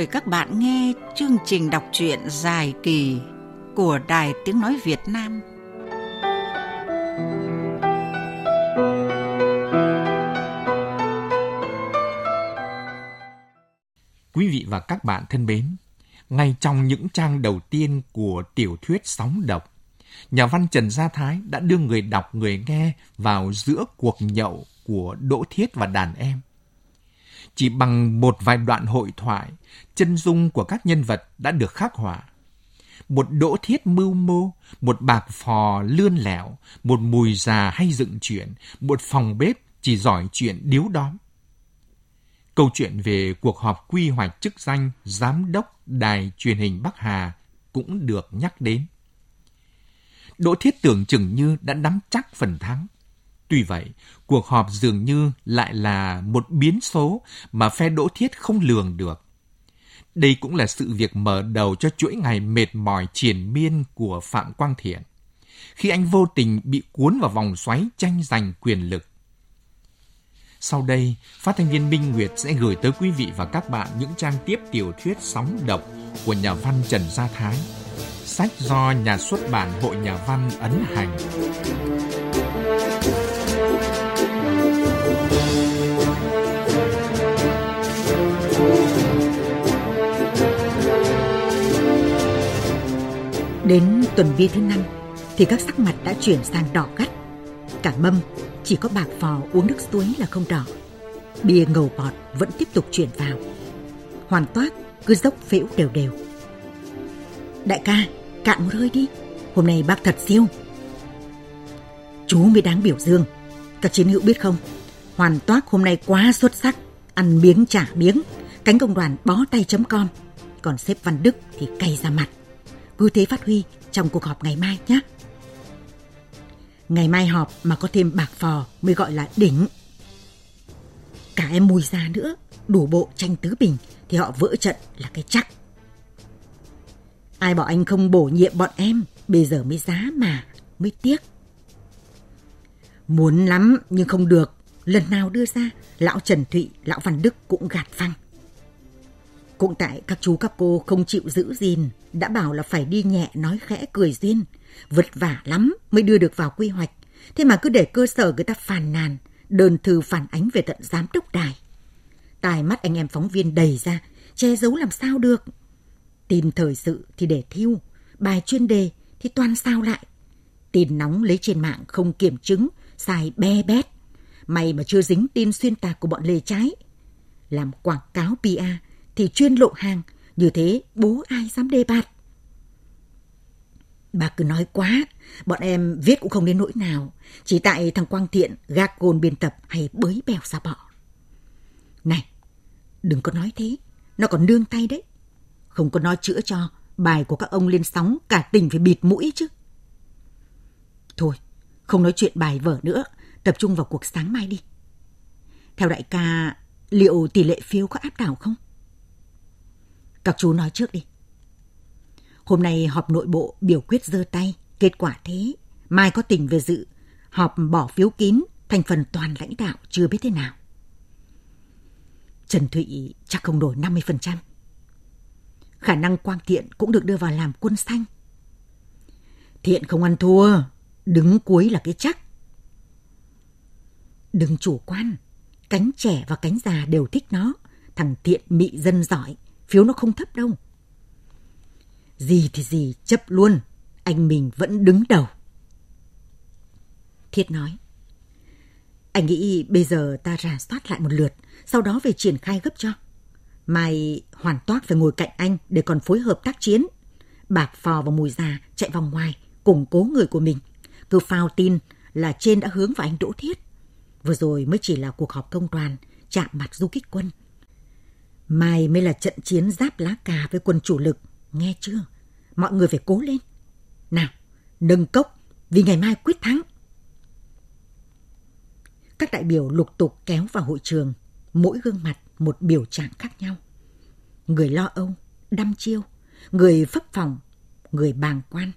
mời các bạn nghe chương trình đọc truyện dài kỳ của Đài Tiếng Nói Việt Nam. Quý vị và các bạn thân mến, ngay trong những trang đầu tiên của tiểu thuyết Sóng Độc, nhà văn Trần Gia Thái đã đưa người đọc người nghe vào giữa cuộc nhậu của Đỗ Thiết và đàn em. Chỉ bằng một vài đoạn hội thoại, chân dung của các nhân vật đã được khắc họa. Một đỗ thiết mưu mô, một bạc phò lươn lẻo, một mùi già hay dựng chuyện, một phòng bếp chỉ giỏi chuyện điếu đóm. Câu chuyện về cuộc họp quy hoạch chức danh giám đốc đài truyền hình Bắc Hà cũng được nhắc đến. Đỗ Thiết tưởng chừng như đã nắm chắc phần thắng. Tuy vậy, cuộc họp dường như lại là một biến số mà phe Đỗ Thiết không lường được. Đây cũng là sự việc mở đầu cho chuỗi ngày mệt mỏi triền miên của Phạm Quang Thiện. Khi anh vô tình bị cuốn vào vòng xoáy tranh giành quyền lực. Sau đây, phát thanh viên Minh Nguyệt sẽ gửi tới quý vị và các bạn những trang tiếp tiểu thuyết sóng độc của nhà văn Trần Gia Thái. Sách do nhà xuất bản Hội Nhà văn ấn hành. Đến tuần bia thứ năm thì các sắc mặt đã chuyển sang đỏ gắt. Cả mâm chỉ có bạc phò uống nước suối là không đỏ. Bia ngầu bọt vẫn tiếp tục chuyển vào. Hoàn toát cứ dốc phễu đều đều. Đại ca, cạn một hơi đi. Hôm nay bác thật siêu. Chú mới đáng biểu dương. Các chiến hữu biết không? Hoàn toát hôm nay quá xuất sắc. Ăn miếng trả miếng. Cánh công đoàn bó tay chấm com. Còn sếp Văn Đức thì cay ra mặt. Cứ thế phát huy trong cuộc họp ngày mai nhé. Ngày mai họp mà có thêm bạc phò mới gọi là đỉnh. Cả em mùi ra nữa, đủ bộ tranh tứ bình thì họ vỡ trận là cái chắc. Ai bảo anh không bổ nhiệm bọn em, bây giờ mới giá mà, mới tiếc. Muốn lắm nhưng không được, lần nào đưa ra, lão Trần Thụy, lão Văn Đức cũng gạt phăng. Cũng tại các chú các cô không chịu giữ gìn, đã bảo là phải đi nhẹ nói khẽ cười duyên. Vất vả lắm mới đưa được vào quy hoạch. Thế mà cứ để cơ sở người ta phàn nàn, đơn thư phản ánh về tận giám đốc đài. Tài mắt anh em phóng viên đầy ra, che giấu làm sao được. Tin thời sự thì để thiêu, bài chuyên đề thì toàn sao lại. Tin nóng lấy trên mạng không kiểm chứng, xài be bét. May mà chưa dính tin xuyên tạc của bọn lề trái. Làm quảng cáo PR thì chuyên lộ hàng, như thế bố ai dám đề bạt. Bà cứ nói quá, bọn em viết cũng không đến nỗi nào, chỉ tại thằng Quang Thiện gác gôn biên tập hay bới bèo ra bỏ Này, đừng có nói thế, nó còn nương tay đấy. Không có nói chữa cho, bài của các ông lên sóng cả tỉnh phải bịt mũi chứ. Thôi, không nói chuyện bài vở nữa, tập trung vào cuộc sáng mai đi. Theo đại ca, liệu tỷ lệ phiếu có áp đảo không? Các chú nói trước đi. Hôm nay họp nội bộ biểu quyết giơ tay, kết quả thế. Mai có tỉnh về dự, họp bỏ phiếu kín, thành phần toàn lãnh đạo chưa biết thế nào. Trần Thụy chắc không đổi 50%. Khả năng Quang Thiện cũng được đưa vào làm quân xanh. Thiện không ăn thua, đứng cuối là cái chắc. Đừng chủ quan, cánh trẻ và cánh già đều thích nó. Thằng Thiện mị dân giỏi, phiếu nó không thấp đâu. Gì thì gì, chấp luôn, anh mình vẫn đứng đầu. Thiết nói, anh nghĩ bây giờ ta rà soát lại một lượt, sau đó về triển khai gấp cho. Mai hoàn toát phải ngồi cạnh anh để còn phối hợp tác chiến. Bạc phò và mùi già chạy vòng ngoài, củng cố người của mình. Cứ phao tin là trên đã hướng vào anh Đỗ Thiết. Vừa rồi mới chỉ là cuộc họp công đoàn, chạm mặt du kích quân. Mai mới là trận chiến giáp lá cà với quân chủ lực, nghe chưa? Mọi người phải cố lên. Nào, nâng cốc, vì ngày mai quyết thắng. Các đại biểu lục tục kéo vào hội trường, mỗi gương mặt một biểu trạng khác nhau. Người lo âu, đăm chiêu, người phấp phòng, người bàng quan,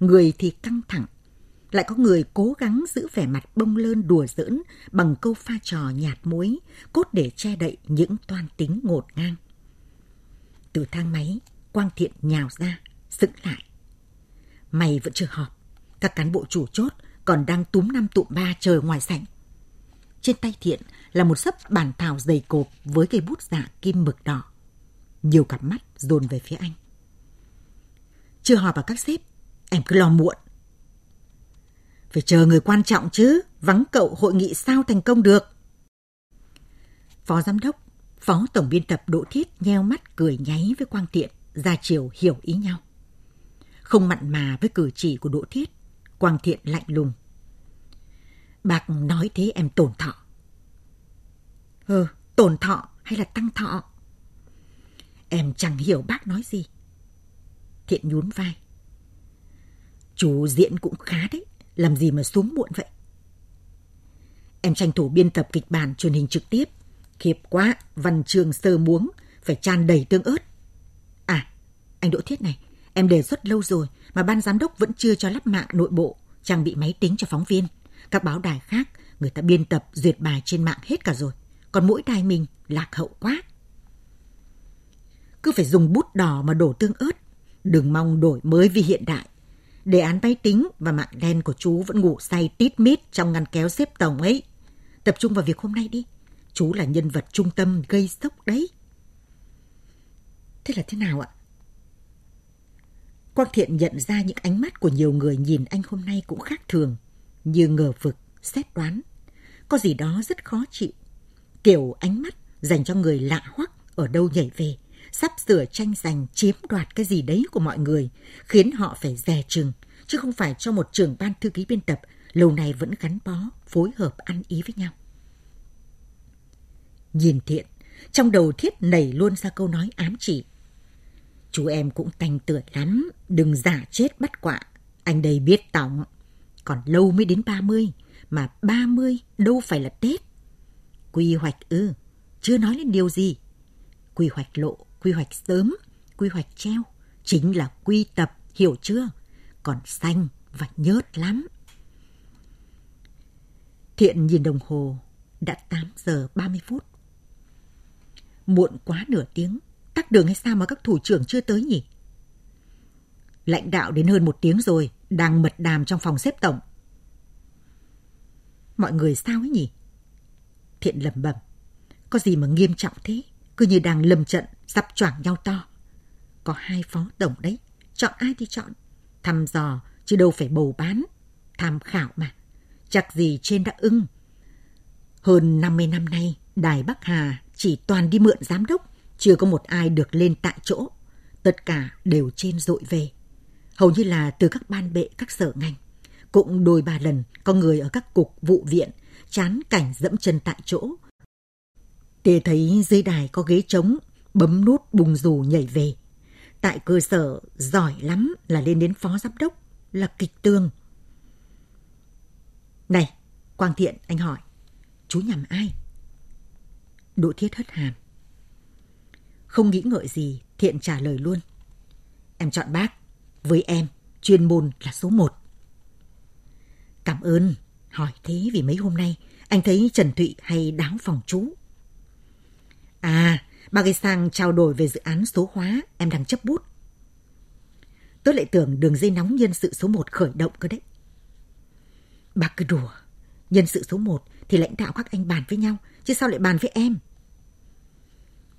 người thì căng thẳng. Lại có người cố gắng giữ vẻ mặt bông lơn đùa giỡn bằng câu pha trò nhạt muối, cốt để che đậy những toan tính ngột ngang. Từ thang máy, Quang Thiện nhào ra, sững lại. Mày vẫn chưa họp. Các cán bộ chủ chốt còn đang túm năm tụm ba chờ ngoài sảnh. Trên tay Thiện là một sấp bản thảo dày cộp với cây bút dạ kim mực đỏ. Nhiều cặp mắt dồn về phía anh. Chưa họp à các sếp, em cứ lo muộn. Phải chờ người quan trọng chứ, vắng cậu hội nghị sao thành công được. Phó giám đốc, phó tổng biên tập Đỗ Thiết nheo mắt cười nháy với Quang Thiện, ra chiều hiểu ý nhau. Không mặn mà với cử chỉ của Đỗ Thiết, Quang Thiện lạnh lùng. Bác nói thế em tổn thọ. Ừ, tổn thọ hay là tăng thọ? Em chẳng hiểu bác nói gì. Thiện nhún vai. Chú diễn cũng khá đấy, làm gì mà xuống muộn vậy? Em tranh thủ biên tập kịch bản truyền hình trực tiếp. Khiếp quá, văn trường sơ muống, phải tràn đầy tương ớt. À, anh Đỗ Thiết này, em đề xuất lâu rồi mà ban giám đốc vẫn chưa cho lắp mạng nội bộ, trang bị máy tính cho phóng viên. Các báo đài khác, người ta biên tập duyệt bài trên mạng hết cả rồi. Còn mỗi đài mình lạc hậu quá. Cứ phải dùng bút đỏ mà đổ tương ớt. Đừng mong đổi mới vì hiện đại. Đề án máy tính và mạng đen của chú vẫn ngủ say tít mít trong ngăn kéo xếp tổng ấy. Tập trung vào việc hôm nay đi. Chú là nhân vật trung tâm gây sốc đấy. Thế là thế nào ạ? Quang Thiện nhận ra những ánh mắt của nhiều người nhìn anh hôm nay cũng khác thường, như ngờ vực, xét đoán. Có gì đó rất khó chịu. Kiểu ánh mắt dành cho người lạ hoắc ở đâu nhảy về, sắp sửa tranh giành chiếm đoạt cái gì đấy của mọi người, khiến họ phải dè chừng, chứ không phải cho một trưởng ban thư ký biên tập lâu nay vẫn gắn bó, phối hợp ăn ý với nhau. Nhìn thiện, trong đầu thiết nảy luôn ra câu nói ám chỉ. Chú em cũng tanh tưởi lắm, đừng giả chết bắt quạ. Anh đây biết tỏng. còn lâu mới đến 30, mà 30 đâu phải là Tết. Quy hoạch ư, chưa nói lên điều gì. Quy hoạch lộ, quy hoạch sớm, quy hoạch treo, chính là quy tập, hiểu chưa? Còn xanh và nhớt lắm. Thiện nhìn đồng hồ, đã 8 giờ 30 phút. Muộn quá nửa tiếng, tắc đường hay sao mà các thủ trưởng chưa tới nhỉ? Lãnh đạo đến hơn một tiếng rồi, đang mật đàm trong phòng xếp tổng. Mọi người sao ấy nhỉ? Thiện lầm bẩm. Có gì mà nghiêm trọng thế? Cứ như đang lầm trận, sắp choảng nhau to. Có hai phó tổng đấy, chọn ai thì chọn. Thăm dò, chứ đâu phải bầu bán. Tham khảo mà. Chắc gì trên đã ưng. Hơn 50 năm nay, Đài Bắc Hà chỉ toàn đi mượn giám đốc, chưa có một ai được lên tại chỗ. Tất cả đều trên dội về. Hầu như là từ các ban bệ các sở ngành. Cũng đôi ba lần có người ở các cục vụ viện chán cảnh dẫm chân tại chỗ. Tề thấy dưới đài có ghế trống, bấm nút bùng rù nhảy về. Tại cơ sở giỏi lắm là lên đến phó giám đốc, là kịch tương. Này, Quang Thiện, anh hỏi, chú nhầm ai? Đỗ Thiết hất hàm. Không nghĩ ngợi gì, Thiện trả lời luôn. Em chọn bác, với em, chuyên môn là số một. Cảm ơn, hỏi thế vì mấy hôm nay anh thấy Trần Thụy hay đáo phòng chú. À, bà gây sang trao đổi về dự án số hóa, em đang chấp bút. Tớ lại tưởng đường dây nóng nhân sự số một khởi động cơ đấy. bà cứ đùa, nhân sự số một thì lãnh đạo các anh bàn với nhau, chứ sao lại bàn với em?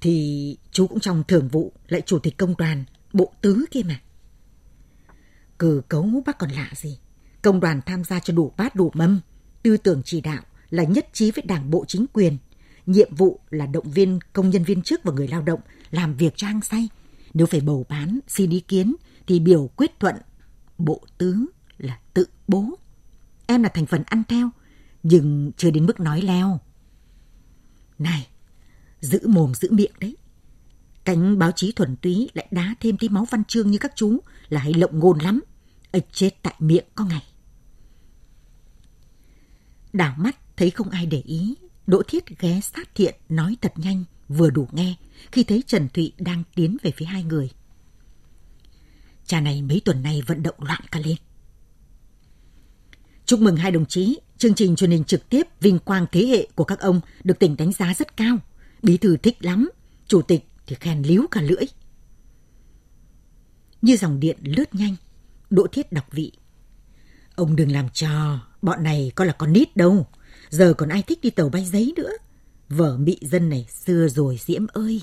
Thì chú cũng trong thường vụ, lại chủ tịch công đoàn, bộ tứ kia mà. Cử cấu bác còn lạ gì. Công đoàn tham gia cho đủ bát đủ mâm, tư tưởng chỉ đạo là nhất trí với đảng bộ chính quyền. Nhiệm vụ là động viên công nhân viên chức và người lao động làm việc cho hăng say. Nếu phải bầu bán, xin ý kiến thì biểu quyết thuận. Bộ tứ là tự bố. Em là thành phần ăn theo, nhưng chưa đến mức nói leo. Này, giữ mồm giữ miệng đấy. Cánh báo chí thuần túy lại đá thêm tí máu văn chương như các chú là hay lộng ngôn lắm. ếch chết tại miệng có ngày. Đảo mắt thấy không ai để ý, Đỗ Thiết ghé sát thiện nói thật nhanh, vừa đủ nghe khi thấy Trần Thụy đang tiến về phía hai người. Cha này mấy tuần nay vận động loạn cả lên. Chúc mừng hai đồng chí, chương trình truyền hình trực tiếp vinh quang thế hệ của các ông được tỉnh đánh giá rất cao. Bí thư thích lắm, chủ tịch thì khen líu cả lưỡi. Như dòng điện lướt nhanh, Đỗ Thiết đọc vị. Ông đừng làm trò, bọn này có là con nít đâu. Giờ còn ai thích đi tàu bay giấy nữa. Vở mị dân này xưa rồi Diễm ơi.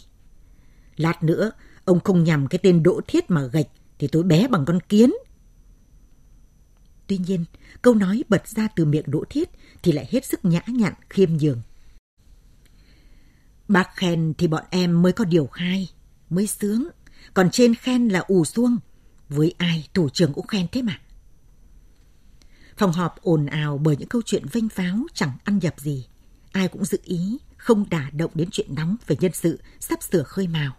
Lát nữa, ông không nhầm cái tên Đỗ Thiết mà gạch thì tôi bé bằng con kiến. Tuy nhiên, câu nói bật ra từ miệng Đỗ Thiết thì lại hết sức nhã nhặn khiêm nhường. Bác khen thì bọn em mới có điều khai, mới sướng. Còn trên khen là ù xuông. Với ai thủ trưởng cũng khen thế mà. Phòng họp ồn ào bởi những câu chuyện vênh váo chẳng ăn nhập gì. Ai cũng dự ý không đả động đến chuyện nóng về nhân sự sắp sửa khơi mào.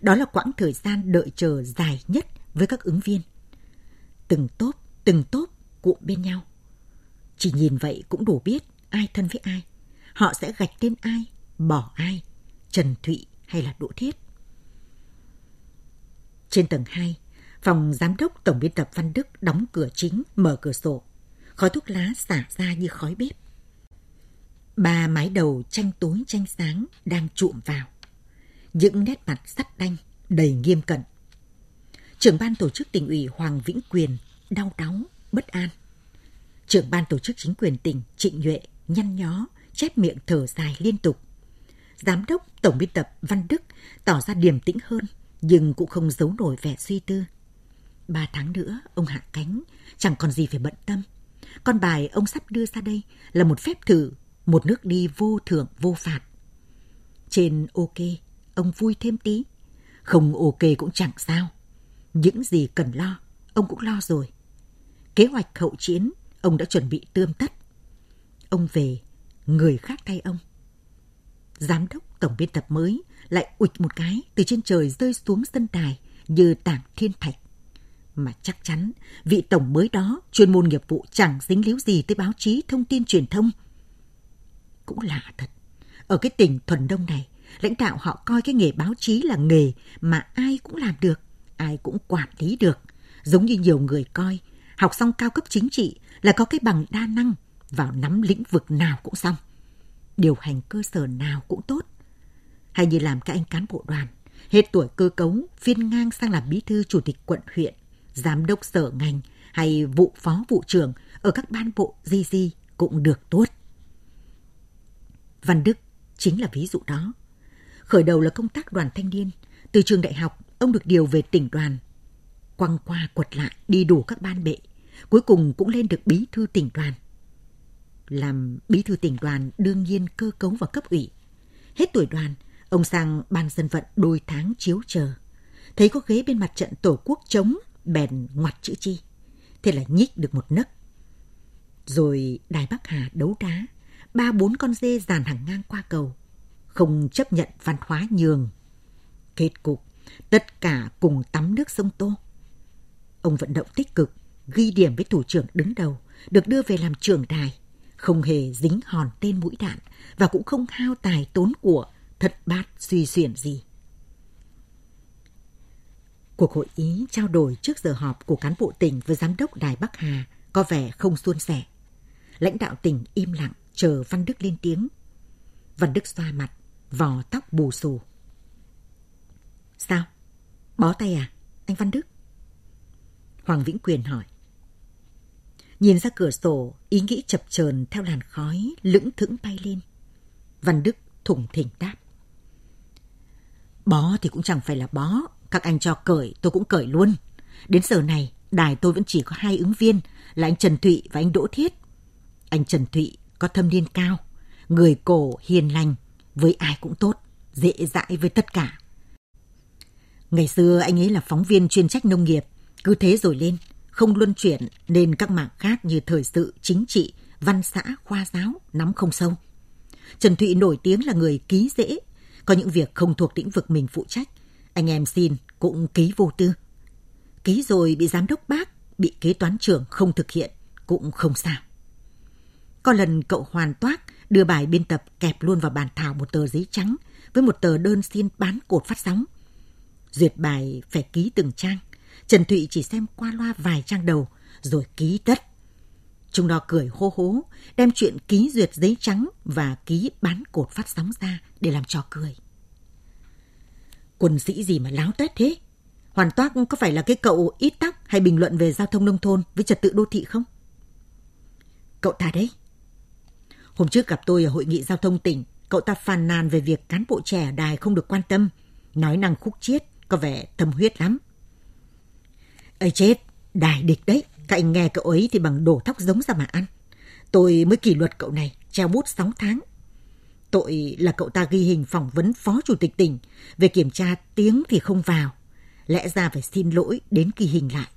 Đó là quãng thời gian đợi chờ dài nhất với các ứng viên. Từng tốp, từng tốp cụm bên nhau. Chỉ nhìn vậy cũng đủ biết ai thân với ai. Họ sẽ gạch tên ai, bỏ ai, Trần Thụy hay là Đỗ Thiết. Trên tầng 2, phòng giám đốc tổng biên tập Văn Đức đóng cửa chính, mở cửa sổ. Khói thuốc lá xả ra như khói bếp. Ba mái đầu tranh tối tranh sáng đang trụm vào. Những nét mặt sắt đanh, đầy nghiêm cẩn. Trưởng ban tổ chức tỉnh ủy Hoàng Vĩnh Quyền đau đáu, bất an. Trưởng ban tổ chức chính quyền tỉnh Trịnh Nhuệ nhăn nhó, chép miệng thở dài liên tục. Giám đốc Tổng biên tập Văn Đức tỏ ra điềm tĩnh hơn, nhưng cũng không giấu nổi vẻ suy tư. Ba tháng nữa, ông hạ cánh, chẳng còn gì phải bận tâm. Con bài ông sắp đưa ra đây là một phép thử, một nước đi vô thưởng vô phạt. Trên ok, ông vui thêm tí. Không ok cũng chẳng sao. Những gì cần lo, ông cũng lo rồi. Kế hoạch hậu chiến, ông đã chuẩn bị tươm tất. Ông về, người khác thay ông. Giám đốc tổng biên tập mới lại ụt một cái từ trên trời rơi xuống sân đài như tảng thiên thạch. Mà chắc chắn vị tổng mới đó chuyên môn nghiệp vụ chẳng dính líu gì tới báo chí thông tin truyền thông. Cũng lạ thật. Ở cái tỉnh thuần đông này, lãnh đạo họ coi cái nghề báo chí là nghề mà ai cũng làm được, ai cũng quản lý được. Giống như nhiều người coi, học xong cao cấp chính trị là có cái bằng đa năng, vào nắm lĩnh vực nào cũng xong. Điều hành cơ sở nào cũng tốt. Hay như làm các anh cán bộ đoàn, hết tuổi cơ cấu, phiên ngang sang làm bí thư chủ tịch quận huyện, giám đốc sở ngành hay vụ phó vụ trưởng ở các ban bộ gì gì cũng được tốt. Văn Đức chính là ví dụ đó. Khởi đầu là công tác đoàn thanh niên, từ trường đại học ông được điều về tỉnh đoàn. Quăng qua quật lại đi đủ các ban bệ, cuối cùng cũng lên được bí thư tỉnh đoàn. Làm bí thư tỉnh đoàn đương nhiên cơ cấu vào cấp ủy. Hết tuổi đoàn, ông sang ban dân vận đôi tháng chiếu chờ. Thấy có ghế bên mặt trận tổ quốc chống bèn ngoặt chữ chi. Thế là nhích được một nấc. Rồi Đài Bắc Hà đấu đá, ba bốn con dê dàn hàng ngang qua cầu. Không chấp nhận văn hóa nhường. Kết cục, tất cả cùng tắm nước sông Tô. Ông vận động tích cực, ghi điểm với thủ trưởng đứng đầu, được đưa về làm trưởng đài, không hề dính hòn tên mũi đạn và cũng không hao tài tốn của, thật bát suy xuyển gì. Cuộc hội ý trao đổi trước giờ họp của cán bộ tỉnh với giám đốc Đài Bắc Hà có vẻ không suôn sẻ. Lãnh đạo tỉnh im lặng chờ Văn Đức lên tiếng. Văn Đức xoa mặt, vò tóc bù xù. Sao? Bó tay à, anh Văn Đức? Hoàng Vĩnh Quyền hỏi. Nhìn ra cửa sổ, ý nghĩ chập chờn theo làn khói lững thững bay lên. Văn Đức thủng thỉnh đáp. Bó thì cũng chẳng phải là bó, các anh cho cởi tôi cũng cởi luôn. Đến giờ này, đài tôi vẫn chỉ có hai ứng viên là anh Trần Thụy và anh Đỗ Thiết. Anh Trần Thụy có thâm niên cao, người cổ hiền lành, với ai cũng tốt, dễ dãi với tất cả. Ngày xưa anh ấy là phóng viên chuyên trách nông nghiệp, cứ thế rồi lên, không luân chuyển nên các mảng khác như thời sự, chính trị, văn xã, khoa giáo nắm không sâu. Trần Thụy nổi tiếng là người ký dễ, có những việc không thuộc lĩnh vực mình phụ trách, anh em xin cũng ký vô tư. Ký rồi bị giám đốc bác, bị kế toán trưởng không thực hiện, cũng không sao. Có lần cậu hoàn toát đưa bài biên tập kẹp luôn vào bàn thảo một tờ giấy trắng với một tờ đơn xin bán cột phát sóng. Duyệt bài phải ký từng trang. Trần Thụy chỉ xem qua loa vài trang đầu rồi ký tất. Chúng nó cười hô hố, đem chuyện ký duyệt giấy trắng và ký bán cột phát sóng ra để làm trò cười. Quân sĩ gì mà láo tết thế? Hoàn Toác có phải là cái cậu ít tắc hay bình luận về giao thông nông thôn với trật tự đô thị không? Cậu ta đấy. Hôm trước gặp tôi ở hội nghị giao thông tỉnh, cậu ta phàn nàn về việc cán bộ trẻ ở đài không được quan tâm, nói năng khúc chiết, có vẻ thâm huyết lắm. Ây chết, đài địch đấy, các anh nghe cậu ấy thì bằng đổ thóc giống ra mà ăn. Tôi mới kỷ luật cậu này, treo bút 6 tháng. Tội là cậu ta ghi hình phỏng vấn phó chủ tịch tỉnh về kiểm tra tiếng thì không vào. Lẽ ra phải xin lỗi đến ghi hình lại.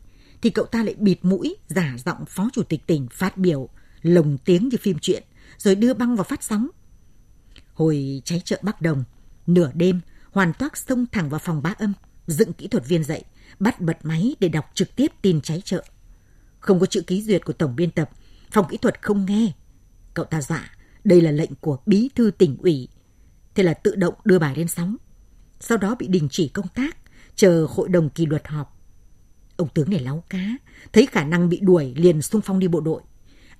Thì cậu ta lại bịt mũi giả giọng phó chủ tịch tỉnh phát biểu lồng tiếng như phim truyện rồi đưa băng vào phát sóng. Hồi cháy chợ Bắc Đồng, nửa đêm hoàn toác xông thẳng vào phòng bá âm, dựng kỹ thuật viên dậy, bắt bật máy để đọc trực tiếp tin cháy chợ. Không có chữ ký duyệt của tổng biên tập, phòng kỹ thuật không nghe. Cậu ta dọa, đây là lệnh của bí thư tỉnh ủy. Thế là tự động đưa bài lên sóng. Sau đó bị đình chỉ công tác, chờ hội đồng kỷ luật họp. Ông tướng này láo cá, thấy khả năng bị đuổi liền xung phong đi bộ đội.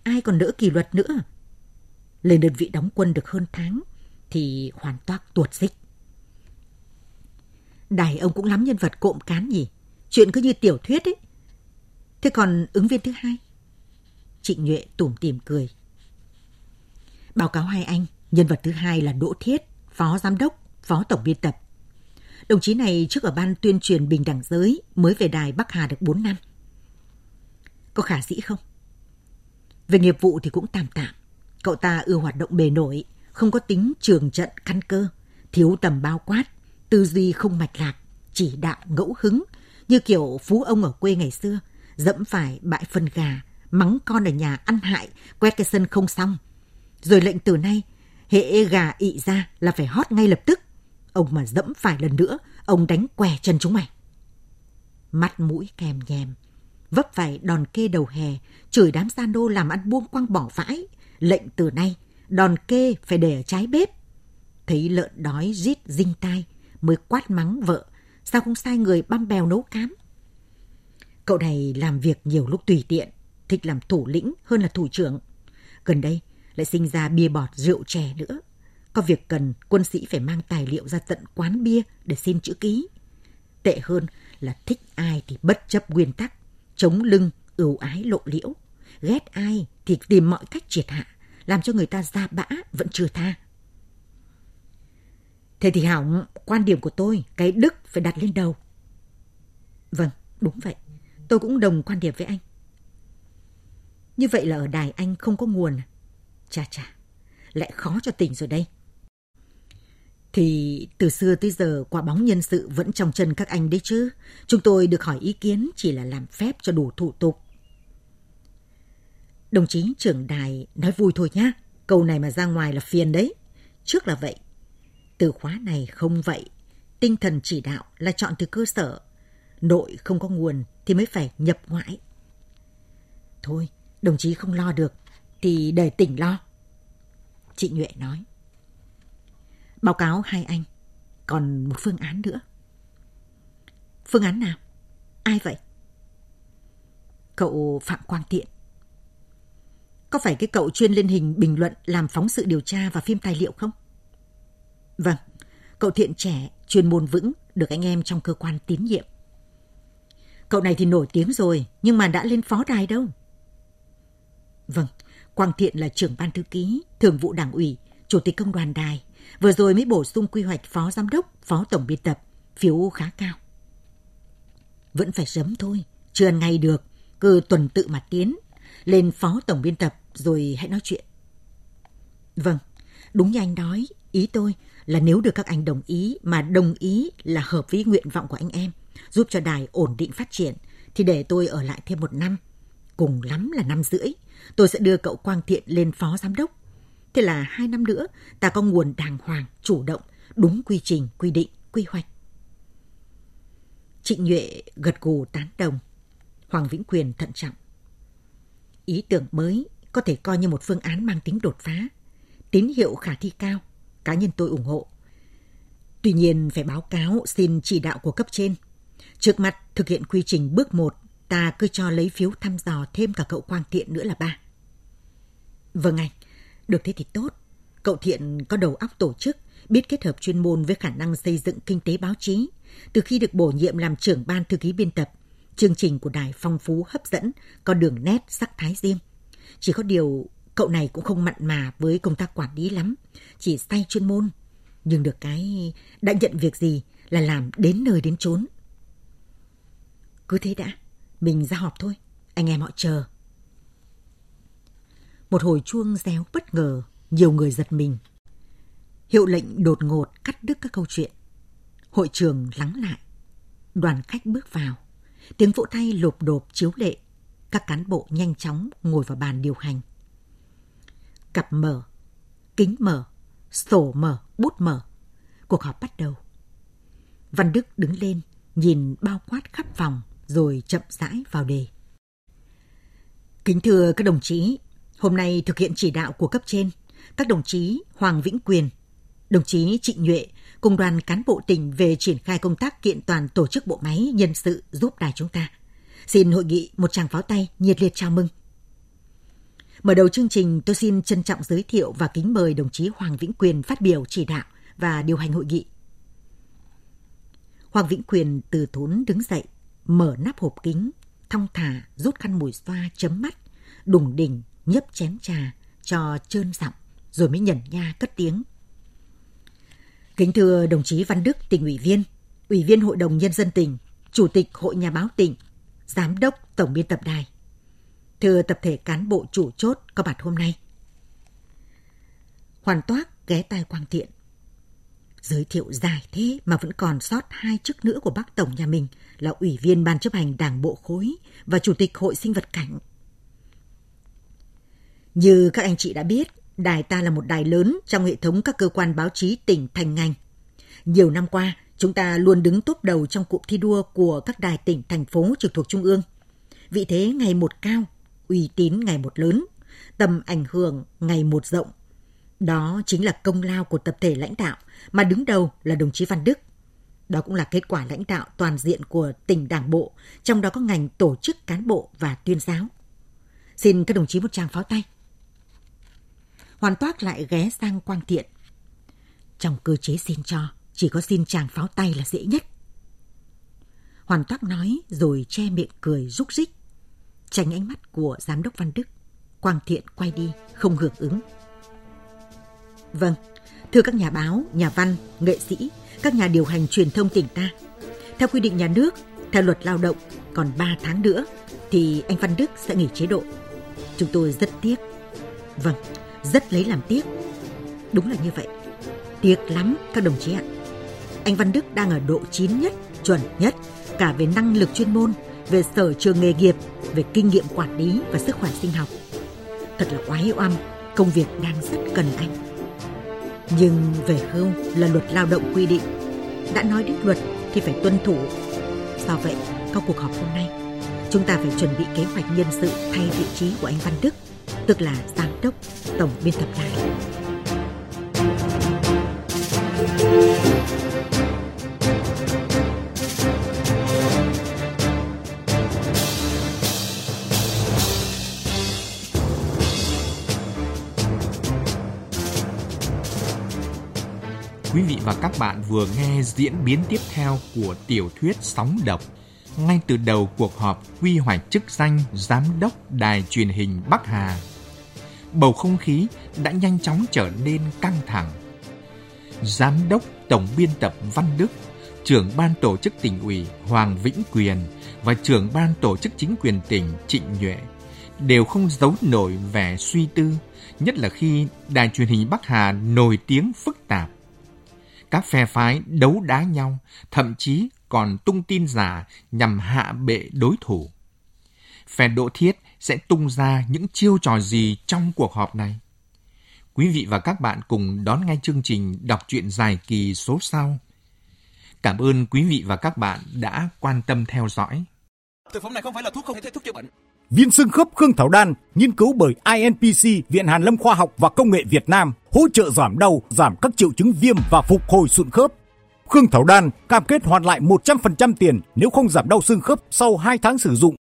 Ai còn đỡ kỷ luật nữa? Lên đơn vị đóng quân được hơn tháng, thì hoàn toát tuột dích. Đài ông cũng lắm nhân vật cộm cán nhỉ? Chuyện cứ như tiểu thuyết ấy. Thế còn ứng viên thứ hai? Trịnh Nhuệ tủm tỉm cười. Báo cáo hai anh, nhân vật thứ hai là Đỗ Thiết, phó giám đốc, phó tổng biên tập. Đồng chí này trước ở ban tuyên truyền bình đẳng giới mới về đài Bắc Hà được 4 năm. Có khả dĩ không? Về nghiệp vụ thì cũng tạm tạm. Cậu ta ưa hoạt động bề nổi, không có tính trường trận căn cơ, thiếu tầm bao quát, tư duy không mạch lạc, chỉ đạo ngẫu hứng, như kiểu phú ông ở quê ngày xưa, dẫm phải bại phân gà, mắng con ở nhà ăn hại, quét cái sân không xong. Rồi lệnh từ nay, hệ e gà ị ra là phải hót ngay lập tức. Ông mà dẫm phải lần nữa, ông đánh què chân chúng mày. Mắt mũi kèm nhèm, vấp phải đòn kê đầu hè, chửi đám san đô làm ăn buông quăng bỏ vãi. Lệnh từ nay, đòn kê phải để ở trái bếp. Thấy lợn đói rít dinh tai, mới quát mắng vợ, sao không sai người băm bèo nấu cám. Cậu này làm việc nhiều lúc tùy tiện, thích làm thủ lĩnh hơn là thủ trưởng. Gần đây lại sinh ra bia bọt rượu chè nữa. Có việc cần quân sĩ phải mang tài liệu ra tận quán bia để xin chữ ký. Tệ hơn là thích ai thì bất chấp nguyên tắc, chống lưng, ưu ái lộ liễu. Ghét ai thì tìm mọi cách triệt hạ, làm cho người ta ra bã vẫn chưa tha. Thế thì hỏng, quan điểm của tôi, cái đức phải đặt lên đầu. Vâng, đúng vậy. Tôi cũng đồng quan điểm với anh. Như vậy là ở đài anh không có nguồn à? Cha cha lại khó cho tỉnh rồi đây. Thì từ xưa tới giờ quả bóng nhân sự vẫn trong chân các anh đấy chứ. Chúng tôi được hỏi ý kiến chỉ là làm phép cho đủ thủ tục. Đồng chí trưởng đài nói vui thôi nhá. Câu này mà ra ngoài là phiền đấy. Trước là vậy. Từ khóa này không vậy. Tinh thần chỉ đạo là chọn từ cơ sở. Nội không có nguồn thì mới phải nhập ngoại. Thôi, đồng chí không lo được thì để tỉnh lo. Chị Nhuệ nói. Báo cáo hai anh, còn một phương án nữa. Phương án nào? Ai vậy? Cậu Phạm Quang Tiện. Có phải cái cậu chuyên lên hình bình luận làm phóng sự điều tra và phim tài liệu không? Vâng, cậu thiện trẻ, chuyên môn vững, được anh em trong cơ quan tín nhiệm. Cậu này thì nổi tiếng rồi, nhưng mà đã lên phó đài đâu. Vâng, Quang Thiện là trưởng ban thư ký, thường vụ đảng ủy, chủ tịch công đoàn đài. Vừa rồi mới bổ sung quy hoạch phó giám đốc, phó tổng biên tập, phiếu khá cao. Vẫn phải sớm thôi, chưa ăn ngay được, cứ tuần tự mà tiến. Lên phó tổng biên tập rồi hãy nói chuyện. Vâng, đúng như anh nói, ý tôi là nếu được các anh đồng ý mà đồng ý là hợp với nguyện vọng của anh em, giúp cho đài ổn định phát triển, thì để tôi ở lại thêm một năm, cùng lắm là năm rưỡi, tôi sẽ đưa cậu Quang Thiện lên phó giám đốc. Thế là hai năm nữa, ta có nguồn đàng hoàng, chủ động, đúng quy trình, quy định, quy hoạch. Trịnh Nhuệ gật gù tán đồng. Hoàng Vĩnh Quyền thận trọng. Ý tưởng mới có thể coi như một phương án mang tính đột phá. Tín hiệu khả thi cao, cá nhân tôi ủng hộ. Tuy nhiên phải báo cáo xin chỉ đạo của cấp trên. Trước mặt thực hiện quy trình bước 1 ta cứ cho lấy phiếu thăm dò thêm cả cậu Quang Thiện nữa là ba. Vâng anh, được thế thì tốt. Cậu Thiện có đầu óc tổ chức, biết kết hợp chuyên môn với khả năng xây dựng kinh tế báo chí, Từ khi được bổ nhiệm làm trưởng ban thư ký biên tập, chương trình của đài phong phú hấp dẫn, có đường nét sắc thái riêng. Chỉ có điều cậu này cũng không mặn mà với công tác quản lý lắm, chỉ say chuyên môn. Nhưng được cái đã nhận việc gì là làm đến nơi đến chốn. Cứ thế đã, mình ra họp thôi, anh em họ chờ. Một hồi chuông réo bất ngờ, nhiều người giật mình. Hiệu lệnh đột ngột cắt đứt các câu chuyện. Hội trường lắng lại. Đoàn khách bước vào. Tiếng vỗ tay lộp đột chiếu lệ. Các cán bộ nhanh chóng ngồi vào bàn điều hành. Cặp mở, kính mở, sổ mở, bút mở. Cuộc họp bắt đầu. Văn Đức đứng lên, nhìn bao quát khắp phòng, rồi chậm rãi vào đề. Kính thưa các đồng chí, hôm nay thực hiện chỉ đạo của cấp trên, các đồng chí Hoàng Vĩnh Quyền, đồng chí Trịnh Nhuệ cùng đoàn cán bộ tỉnh về triển khai công tác kiện toàn tổ chức bộ máy nhân sự giúp đài chúng ta. Xin hội nghị một tràng pháo tay nhiệt liệt chào mừng. Mở đầu chương trình, tôi xin trân trọng giới thiệu và kính mời đồng chí Hoàng Vĩnh Quyền phát biểu chỉ đạo và điều hành hội nghị. Hoàng Vĩnh Quyền từ thốn đứng dậy, mở nắp hộp kính, thong thả rút khăn mùi xoa chấm mắt, đùng đỉnh nhấp chén trà cho trơn giọng rồi mới nhẩn nha cất tiếng. Kính thưa đồng chí Văn Đức, tỉnh ủy viên, ủy viên Hội đồng Nhân dân tỉnh, Chủ tịch Hội Nhà báo tỉnh, Giám đốc Tổng biên tập đài. Thưa tập thể cán bộ chủ chốt có mặt hôm nay. Hoàn toát ghé tai Quang Thiện. Giới thiệu dài thế mà vẫn còn sót hai chức nữa của bác Tổng nhà mình là Ủy viên Ban chấp hành Đảng Bộ Khối và Chủ tịch Hội Sinh vật Cảnh. Như các anh chị đã biết, đài ta là một đài lớn trong hệ thống các cơ quan báo chí tỉnh thành ngành. Nhiều năm qua, chúng ta luôn đứng top đầu trong cụm thi đua của các đài tỉnh, thành phố trực thuộc Trung ương. Vị thế ngày một cao, uy tín ngày một lớn, tầm ảnh hưởng ngày một rộng. Đó chính là công lao của tập thể lãnh đạo, mà đứng đầu là đồng chí Văn Đức. Đó cũng là kết quả lãnh đạo toàn diện của tỉnh đảng bộ, trong đó có ngành tổ chức cán bộ và tuyên giáo. Xin các đồng chí một tràng pháo tay. Hoàn toát lại ghé sang Quang Thiện. Trong cơ chế xin cho, chỉ có xin chàng pháo tay là dễ nhất. Hoàn toát nói rồi che miệng cười rúc rích. Tránh ánh mắt của giám đốc Văn Đức. Quang Thiện quay đi, không hưởng ứng. Vâng, thưa các nhà báo, nhà văn, nghệ sĩ, các nhà điều hành truyền thông tỉnh ta. Theo quy định nhà nước, theo luật lao động, còn 3 tháng nữa thì anh Văn Đức sẽ nghỉ chế độ. Chúng tôi rất tiếc. Vâng, rất lấy làm tiếc. Đúng là như vậy. Tiếc lắm các đồng chí ạ. Anh Văn Đức đang ở độ chín nhất, chuẩn nhất, cả về năng lực chuyên môn, về sở trường nghề nghiệp, về kinh nghiệm quản lý và sức khỏe sinh học. Thật là oái oăm, công việc đang rất cần anh. Nhưng về hưu là luật lao động quy định. Đã nói đến luật thì phải tuân thủ. Do vậy, sau cuộc họp hôm nay, chúng ta phải chuẩn bị kế hoạch nhân sự thay vị trí của anh Văn Đức, tức là giám đốc tổng biên tập đài. Và các bạn vừa nghe diễn biến tiếp theo của tiểu thuyết Sóng Độc ngay từ đầu cuộc họp quy hoạch chức danh Giám đốc Đài truyền hình Bắc Hà bầu không khí đã nhanh chóng trở nên căng thẳng. Giám đốc Tổng biên tập Văn Đức, trưởng ban tổ chức tỉnh ủy Hoàng Vĩnh Quyền và trưởng ban tổ chức chính quyền tỉnh Trịnh Nhuệ đều không giấu nổi vẻ suy tư, nhất là khi đài truyền hình Bắc Hà nổi tiếng phức tạp. Các phe phái đấu đá nhau, thậm chí còn tung tin giả nhằm hạ bệ đối thủ. Phe Đỗ Thiết sẽ tung ra những chiêu trò gì trong cuộc họp này. Quý vị và các bạn cùng đón ngay chương trình đọc truyện dài kỳ số sau. Cảm ơn quý vị và các bạn đã quan tâm theo dõi. Thực phẩm này không phải là thuốc không thể thuốc chữa bệnh. Viên xương khớp Khương Thảo Đan nghiên cứu bởi INPC Viện Hàn Lâm Khoa học và Công nghệ Việt Nam hỗ trợ giảm đau, giảm các triệu chứng viêm và phục hồi sụn khớp. Khương Thảo Đan cam kết hoàn lại 100% tiền nếu không giảm đau xương khớp sau 2 tháng sử dụng